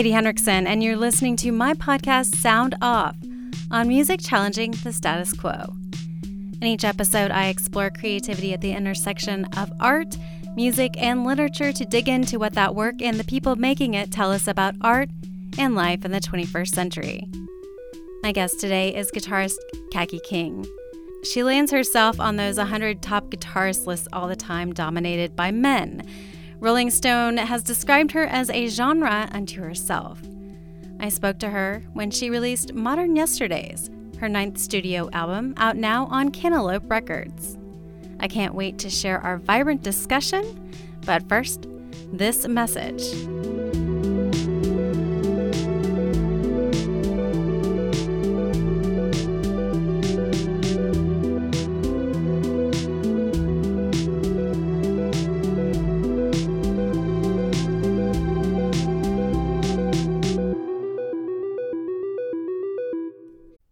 Katie Hendrickson, and you're listening to my podcast, Sound Off, on music challenging the status quo. In each episode, I explore creativity at the intersection of art, music, and literature to dig into what that work and the people making it tell us about art and life in the 21st century. My guest today is guitarist Kaki King. She lands herself on those 100 top guitarist lists all the time, dominated by men. Rolling Stone has described her as a genre unto herself. I spoke to her when she released Modern Yesterdays, her ninth studio album, out now on Cantaloupe Records. I can't wait to share our vibrant discussion, but first, this message.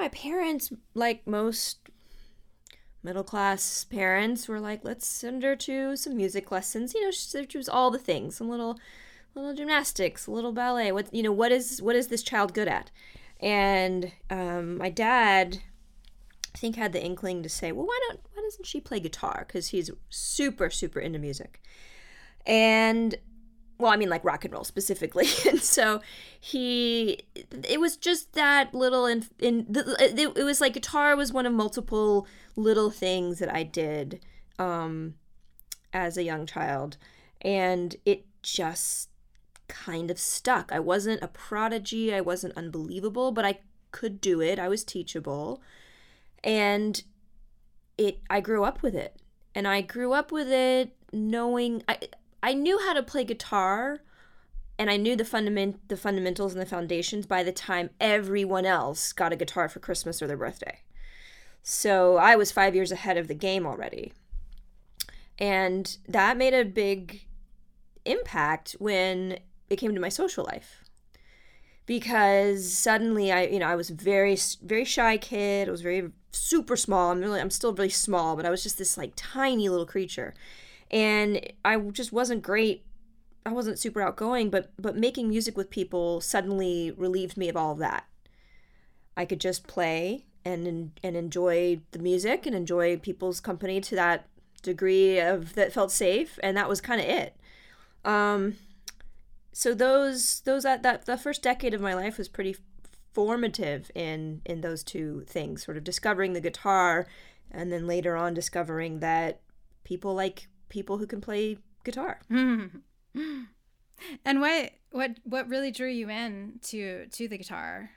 My parents, like most middle class parents, were like, let's send her to some music lessons. You know, she choose all the things, some little little gymnastics, a little ballet. What you know, what is what is this child good at? And um, my dad, I think, had the inkling to say, well, why don't why doesn't she play guitar? Because he's super super into music and well, I mean, like rock and roll specifically. and so he, it was just that little, in, in the, it, it, was like guitar was one of multiple little things that I did um, as a young child. And it just kind of stuck. I wasn't a prodigy, I wasn't unbelievable, but I could do it. I was teachable. And it, I grew up with it. And I grew up with it knowing, I, I knew how to play guitar and I knew the fundament the fundamentals and the foundations by the time everyone else got a guitar for Christmas or their birthday. So I was 5 years ahead of the game already. And that made a big impact when it came to my social life. Because suddenly I, you know, I was very very shy kid. I was very super small. I'm really I'm still really small, but I was just this like tiny little creature and I just wasn't great. I wasn't super outgoing, but but making music with people suddenly relieved me of all of that. I could just play and and enjoy the music and enjoy people's company to that degree of that felt safe, and that was kind of it. Um, so those those that that the first decade of my life was pretty formative in in those two things, sort of discovering the guitar, and then later on discovering that people like people who can play guitar. And what what what really drew you in to to the guitar?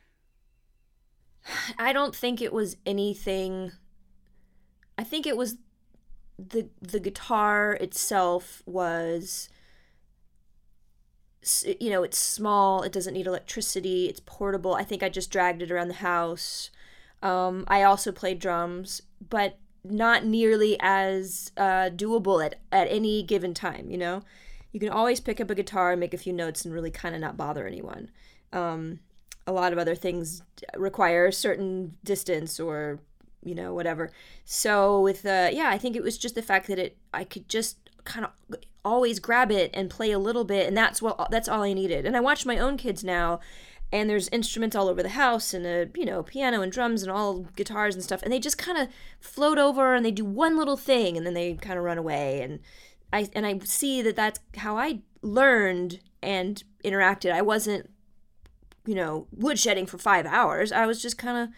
I don't think it was anything I think it was the the guitar itself was you know, it's small, it doesn't need electricity, it's portable. I think I just dragged it around the house. Um, I also played drums, but not nearly as uh, doable at, at any given time, you know? You can always pick up a guitar and make a few notes and really kind of not bother anyone. Um, a lot of other things require a certain distance or, you know, whatever. So with, uh, yeah, I think it was just the fact that it, I could just kind of always grab it and play a little bit and that's what that's all I needed. And I watch my own kids now and there's instruments all over the house and a you know piano and drums and all guitars and stuff and they just kind of float over and they do one little thing and then they kind of run away and i and i see that that's how i learned and interacted. I wasn't you know woodshedding for five hours. I was just kind of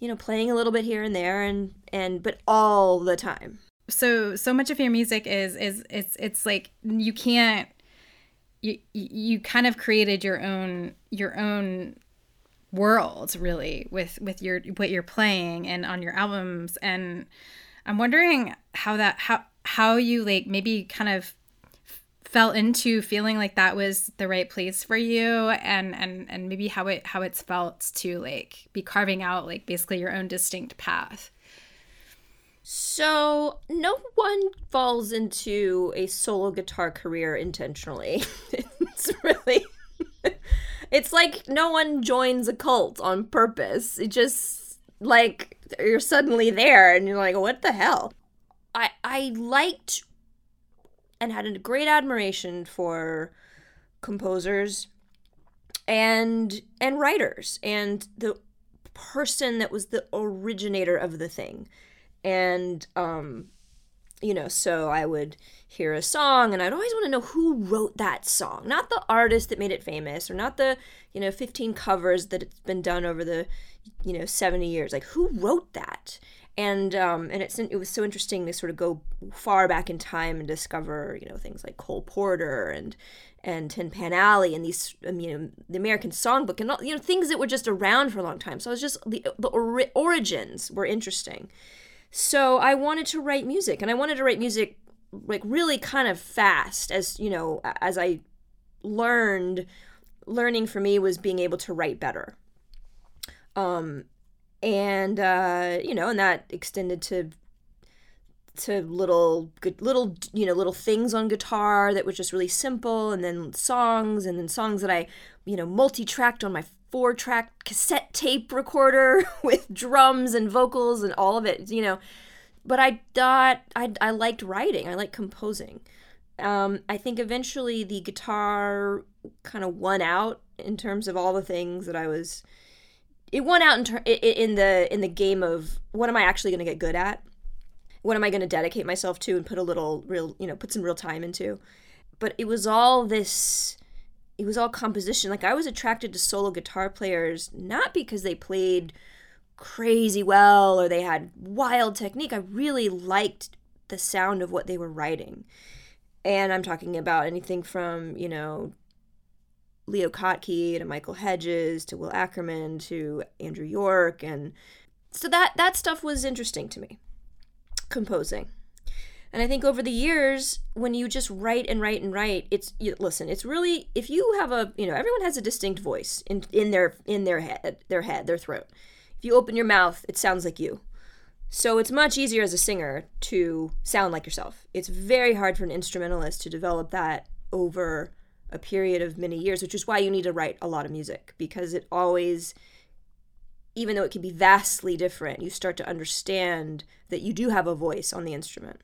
you know playing a little bit here and there and and but all the time. So so much of your music is is it's it's like you can't you you kind of created your own your own world really with with your what you're playing and on your albums. And i'm wondering how that how how you like maybe kind of fell into feeling like that was the right place for you and and and maybe how it how it's felt to like be carving out like basically your own distinct path so no one falls into a solo guitar career intentionally. It's really it's like no one joins a cult on purpose. It just like you're suddenly there and you're like what the hell? I i liked and had a great admiration for composers and and writers and the person that was the originator of the thing and um you know so i would hear a song and i'd always want to know who wrote that song not the artist that made it famous or not the you know 15 covers that it's been done over the you know 70 years like who wrote that and um, and it's it was so interesting to sort of go far back in time and discover you know things like Cole Porter and and Tin Pan Alley and these um, you know the American Songbook and all, you know things that were just around for a long time. So it was just the the ori- origins were interesting. So I wanted to write music and I wanted to write music like really kind of fast as you know as I learned learning for me was being able to write better. Um, and uh, you know, and that extended to to little good little you know little things on guitar that was just really simple and then songs and then songs that i you know multi-tracked on my four track cassette tape recorder with drums and vocals and all of it you know but i thought i, I liked writing i liked composing um, i think eventually the guitar kind of won out in terms of all the things that i was it won out in, ter- in the in the game of what am I actually going to get good at? What am I going to dedicate myself to and put a little real, you know, put some real time into? But it was all this it was all composition. Like I was attracted to solo guitar players not because they played crazy well or they had wild technique. I really liked the sound of what they were writing. And I'm talking about anything from, you know, Leo Kottke to Michael Hedges to Will Ackerman to Andrew York and so that that stuff was interesting to me composing and I think over the years when you just write and write and write it's you, listen it's really if you have a you know everyone has a distinct voice in in their in their head their head their throat. If you open your mouth it sounds like you. So it's much easier as a singer to sound like yourself. It's very hard for an instrumentalist to develop that over a period of many years, which is why you need to write a lot of music because it always, even though it can be vastly different, you start to understand that you do have a voice on the instrument.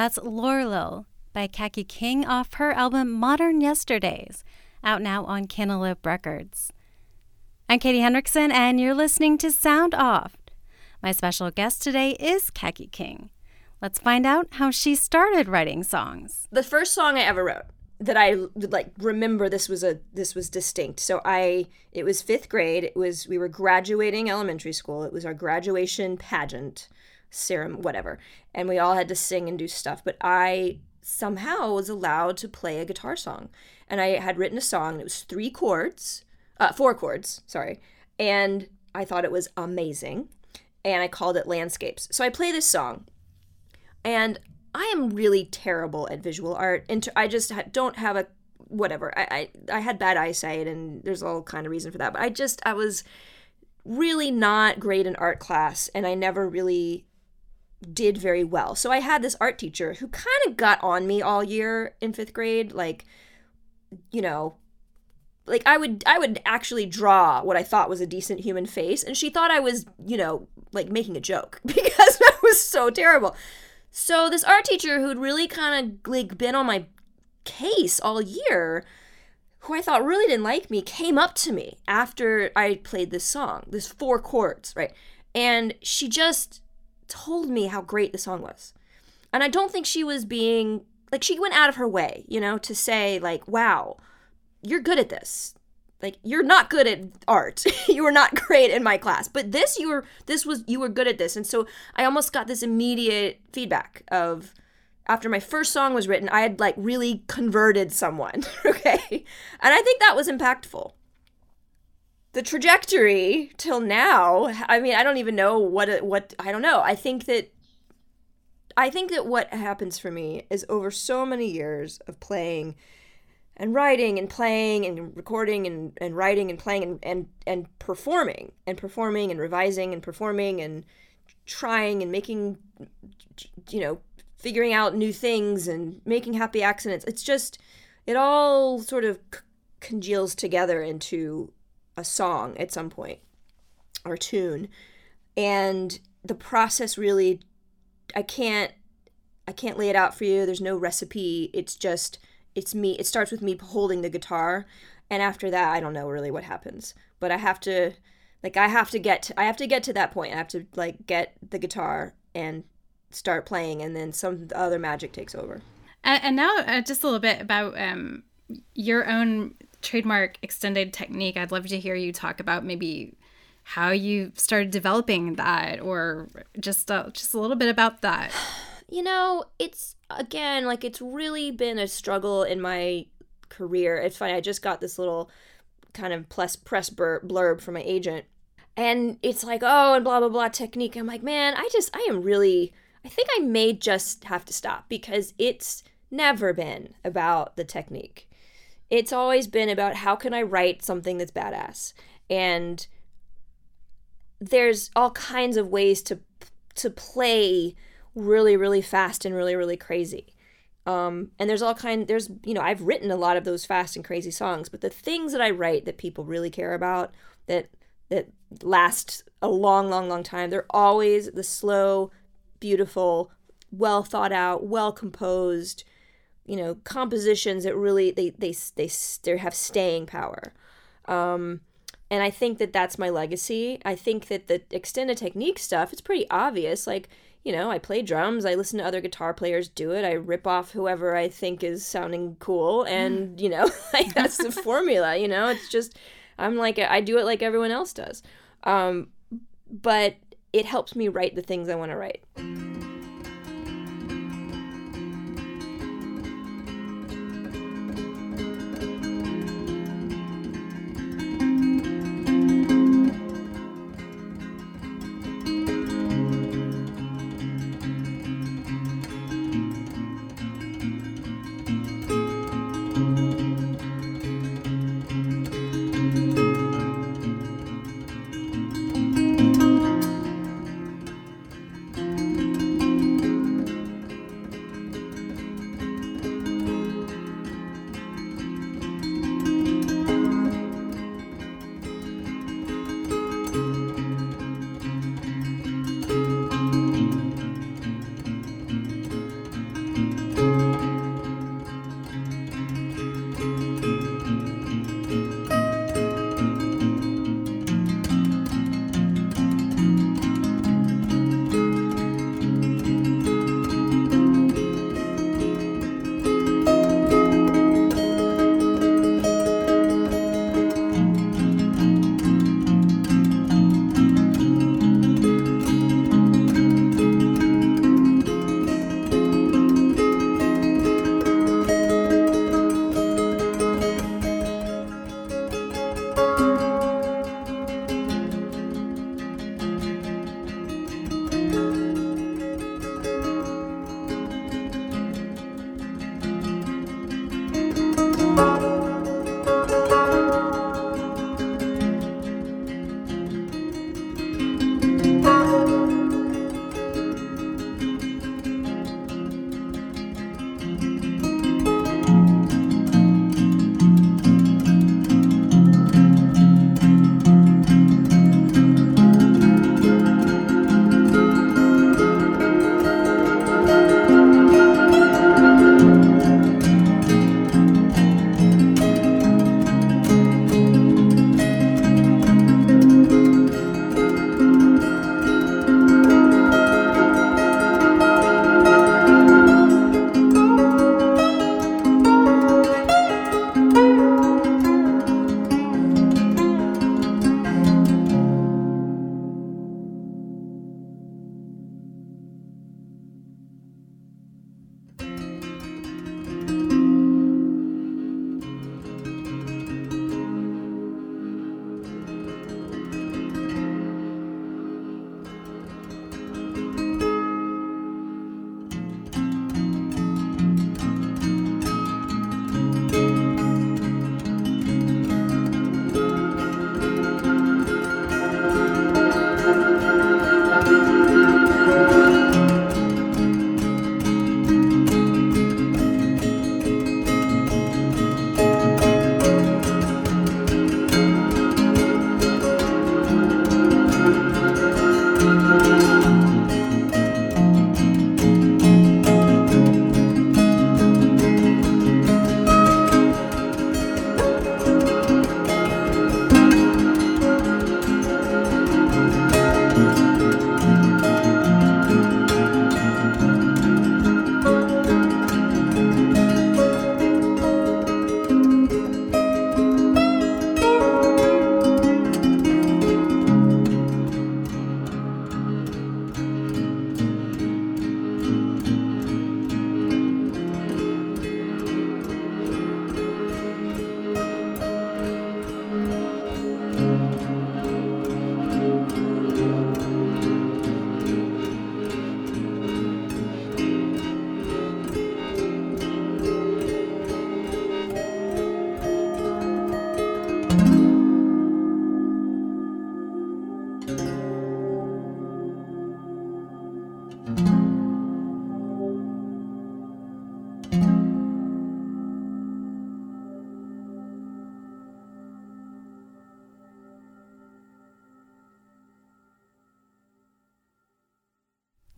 That's Lorlil by Kaki King off her album Modern Yesterdays, out now on Cantaloupe Records. I'm Katie Hendrickson, and you're listening to Sound Off. My special guest today is Kaki King. Let's find out how she started writing songs. The first song I ever wrote that I like remember this was a this was distinct. So I it was 5th grade. It was we were graduating elementary school. It was our graduation pageant serum whatever. And we all had to sing and do stuff, but I somehow was allowed to play a guitar song. And I had written a song, it was 3 chords, uh 4 chords, sorry. And I thought it was amazing. And I called it Landscapes. So I play this song and I am really terrible at visual art. And I just don't have a whatever. I, I I had bad eyesight, and there's all kind of reason for that. But I just I was really not great in art class, and I never really did very well. So I had this art teacher who kind of got on me all year in fifth grade, like you know like I would I would actually draw what I thought was a decent human face and she thought I was, you know, like making a joke because I was so terrible. So this art teacher who'd really kind of like been on my case all year, who I thought really didn't like me, came up to me after I played this song, this four chords, right? And she just told me how great the song was. And I don't think she was being like she went out of her way, you know, to say like, "Wow, you're good at this. Like you're not good at art. You were not great in my class. But this you were this was you were good at this. And so i almost got this immediate feedback of after my first song was written i had like really converted someone okay? And i think that was impactful the trajectory till now i mean i don't even know what what i don't know. I think that i think that what happens for me is over so many years of playing and writing and playing and recording and, and writing and playing and, and, and performing and performing and revising and performing and trying and making you know figuring out new things and making happy accidents. It's just it all sort of congeals together into a song at some point or tune. And the process really i can't i can't lay it out for you. There's no recipe. It's just it's me it starts with me holding the guitar. And after that i don't know really what happens. But i have to like i have to get to, i have to get to that point. I have to like get the guitar and start playing and then some other magic takes over. And, and now uh, just a little bit about um, your own trademark extended technique i'd love to hear you talk about maybe how you started developing that or just uh, just a little bit about that you know it's again, like it's really been a struggle in my career. It's funny, I just got this little kind of press press blurb from my agent. And it's like, oh, and blah blah blah technique. I'm like, man, I just I am really I think I may just have to stop because it's never been about the technique. It's always been about how can I write something that's badass. And there's all kinds of ways to to play really really fast and really really crazy um, and there's all kind there's you know i've written a lot of those fast and crazy songs but the things that i write that people really care about that that last a long long long time they're always the slow beautiful well thought out well composed you know compositions that really they they they, they have staying power. Um, and i think that that's my legacy. I think that the extended technique stuff it's pretty obvious. Like you know, I play drums, I listen to other guitar players do it, I rip off whoever I think is sounding cool, and, you know, like that's the formula, you know, it's just, I'm like, I do it like everyone else does. Um, but it helps me write the things I want to write.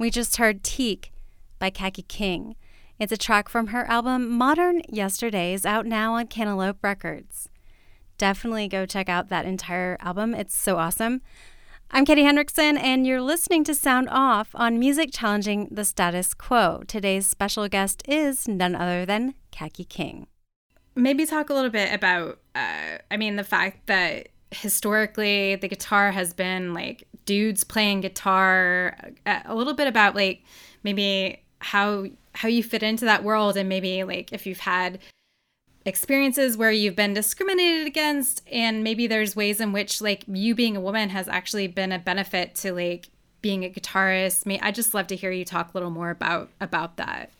We just heard Teak by Kaki King. It's a track from her album Modern Yesterdays, out now on Cantaloupe Records. Definitely go check out that entire album, it's so awesome. I'm Katie Hendrickson, and you're listening to Sound Off on Music Challenging the Status Quo. Today's special guest is none other than Kaki King. Maybe talk a little bit about, uh, I mean, the fact that historically the guitar has been like dudes playing guitar, uh, a little bit about like maybe how how you fit into that world and maybe like if you've had experiences where you've been discriminated against and maybe there's ways in which like you being a woman has actually been a benefit to like being a guitarist. May i just love to hear you talk a little more about about that.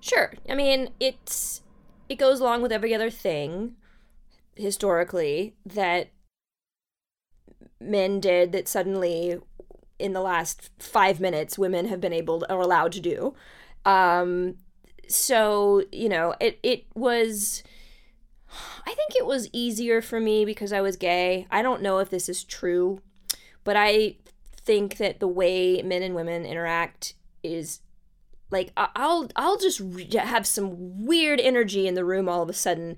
Sure. I mean it's it goes along with every other thing historically that men did that suddenly in the last five minutes women have been able to, or allowed to do um so you know it it was I think it was easier for me because I was gay. I don't know if this is true, but I think that the way men and women interact is like I'll I'll just have some weird energy in the room all of a sudden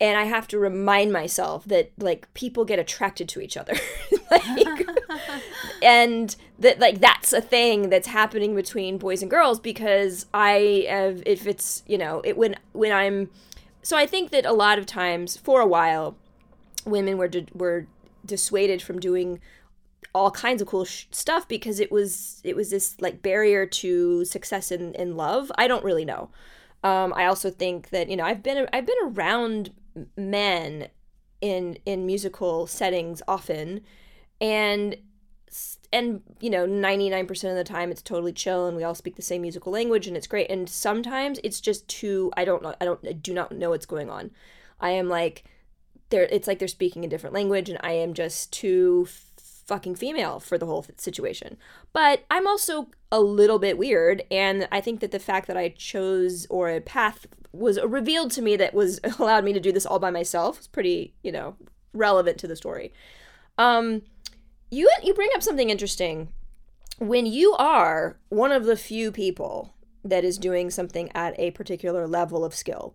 and I have to remind myself that like people get attracted to each other. like and that like that's a thing that's happening between boys and girls because I have if it's, you know, it when when I'm so I think that a lot of times, for a while, women were di- were dissuaded from doing all kinds of cool sh- stuff because it was it was this like barrier to success in, in love. I don't really know. Um, I also think that you know I've been I've been around men in in musical settings often, and and you know 99% of the time it's totally chill and we all speak the same musical language and it's great. And sometimes it's just too i don't know i don't I do not know what's going on. I am like they're it's like they're speaking a different language and i am just too fucking female for the whole situation but i'm also a little bit weird and i think that the fact that i chose or a path was revealed to me that was allowed me to do this all by myself is pretty you know relevant to the story um you you bring up something interesting. When you are one of the few people that is doing something at a particular level of skill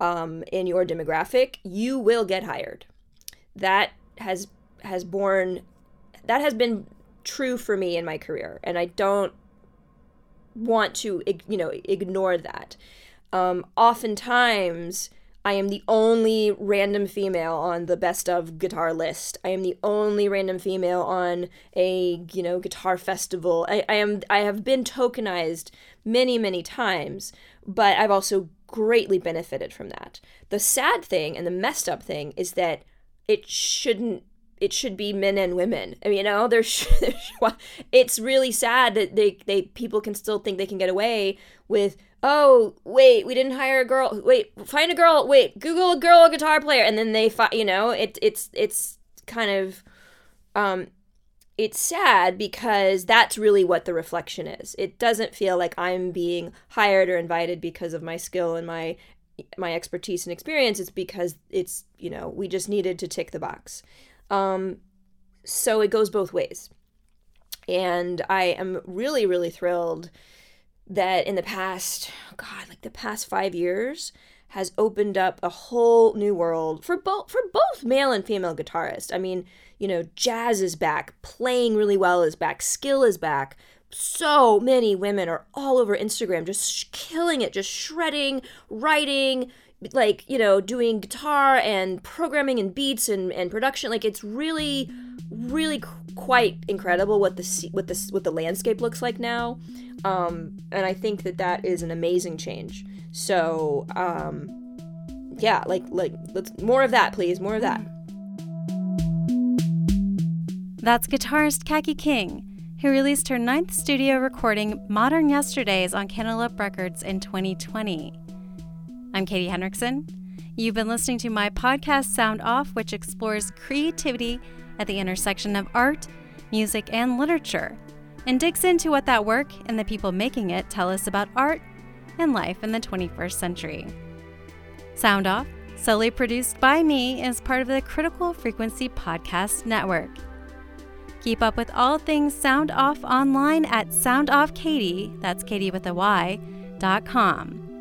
um, in your demographic, you will get hired. That has has borne that has been true for me in my career, and I don't want to you know ignore that. Um, oftentimes I am the only random female on the best of guitar list. I am the only random female on a, you know, guitar festival. I, I am I have been tokenized many, many times, but I've also greatly benefited from that. The sad thing and the messed up thing is that it shouldn't it should be men and women. I mean, you know, there's, it's really sad that they, they people can still think they can get away with oh wait we didn't hire a girl wait find a girl wait google a girl guitar player and then they find you know it, it's it's kind of um it's sad because that's really what the reflection is. It doesn't feel like i'm being hired or invited because of my skill and my my expertise and experience. It's because it's you know we just needed to tick the box um so it goes both ways and i am really really thrilled that in the past, God, like the past five years, has opened up a whole new world for both for both male and female guitarists. I mean, you know, jazz is back, playing really well is back, skill is back. So many women are all over Instagram just sh- killing it, just shredding, writing, like, you know, doing guitar and programming and beats and, and production. Like it's really really quite incredible what the what the what the landscape looks like now. Um, and I think that that is an amazing change. So, um, yeah, like like let's more of that, please, more of that. That's guitarist Kaki King, who released her ninth studio recording, Modern Yesterdays, on Cantaloupe Records in 2020. I'm Katie Hendrickson. You've been listening to my podcast, Sound Off, which explores creativity at the intersection of art, music, and literature and digs into what that work and the people making it tell us about art and life in the 21st century. Sound Off, solely produced by me, is part of the Critical Frequency Podcast Network. Keep up with all things Sound Off online at soundoffkatie, that's Katie with a Y, dot com.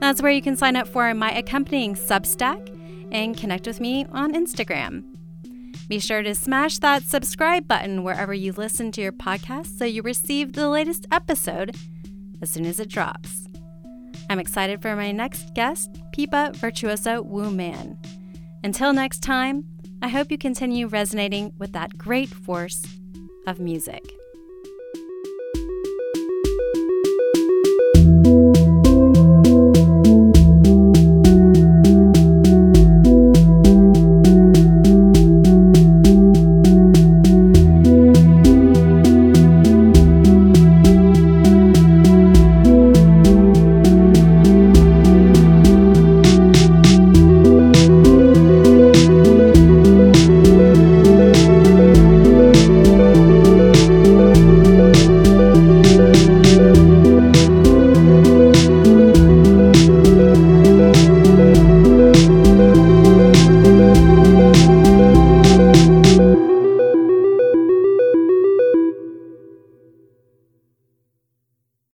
That's where you can sign up for my accompanying Substack and connect with me on Instagram. Be sure to smash that subscribe button wherever you listen to your podcast so you receive the latest episode as soon as it drops. I'm excited for my next guest, Pipa Virtuoso Wu Man. Until next time, I hope you continue resonating with that great force of music.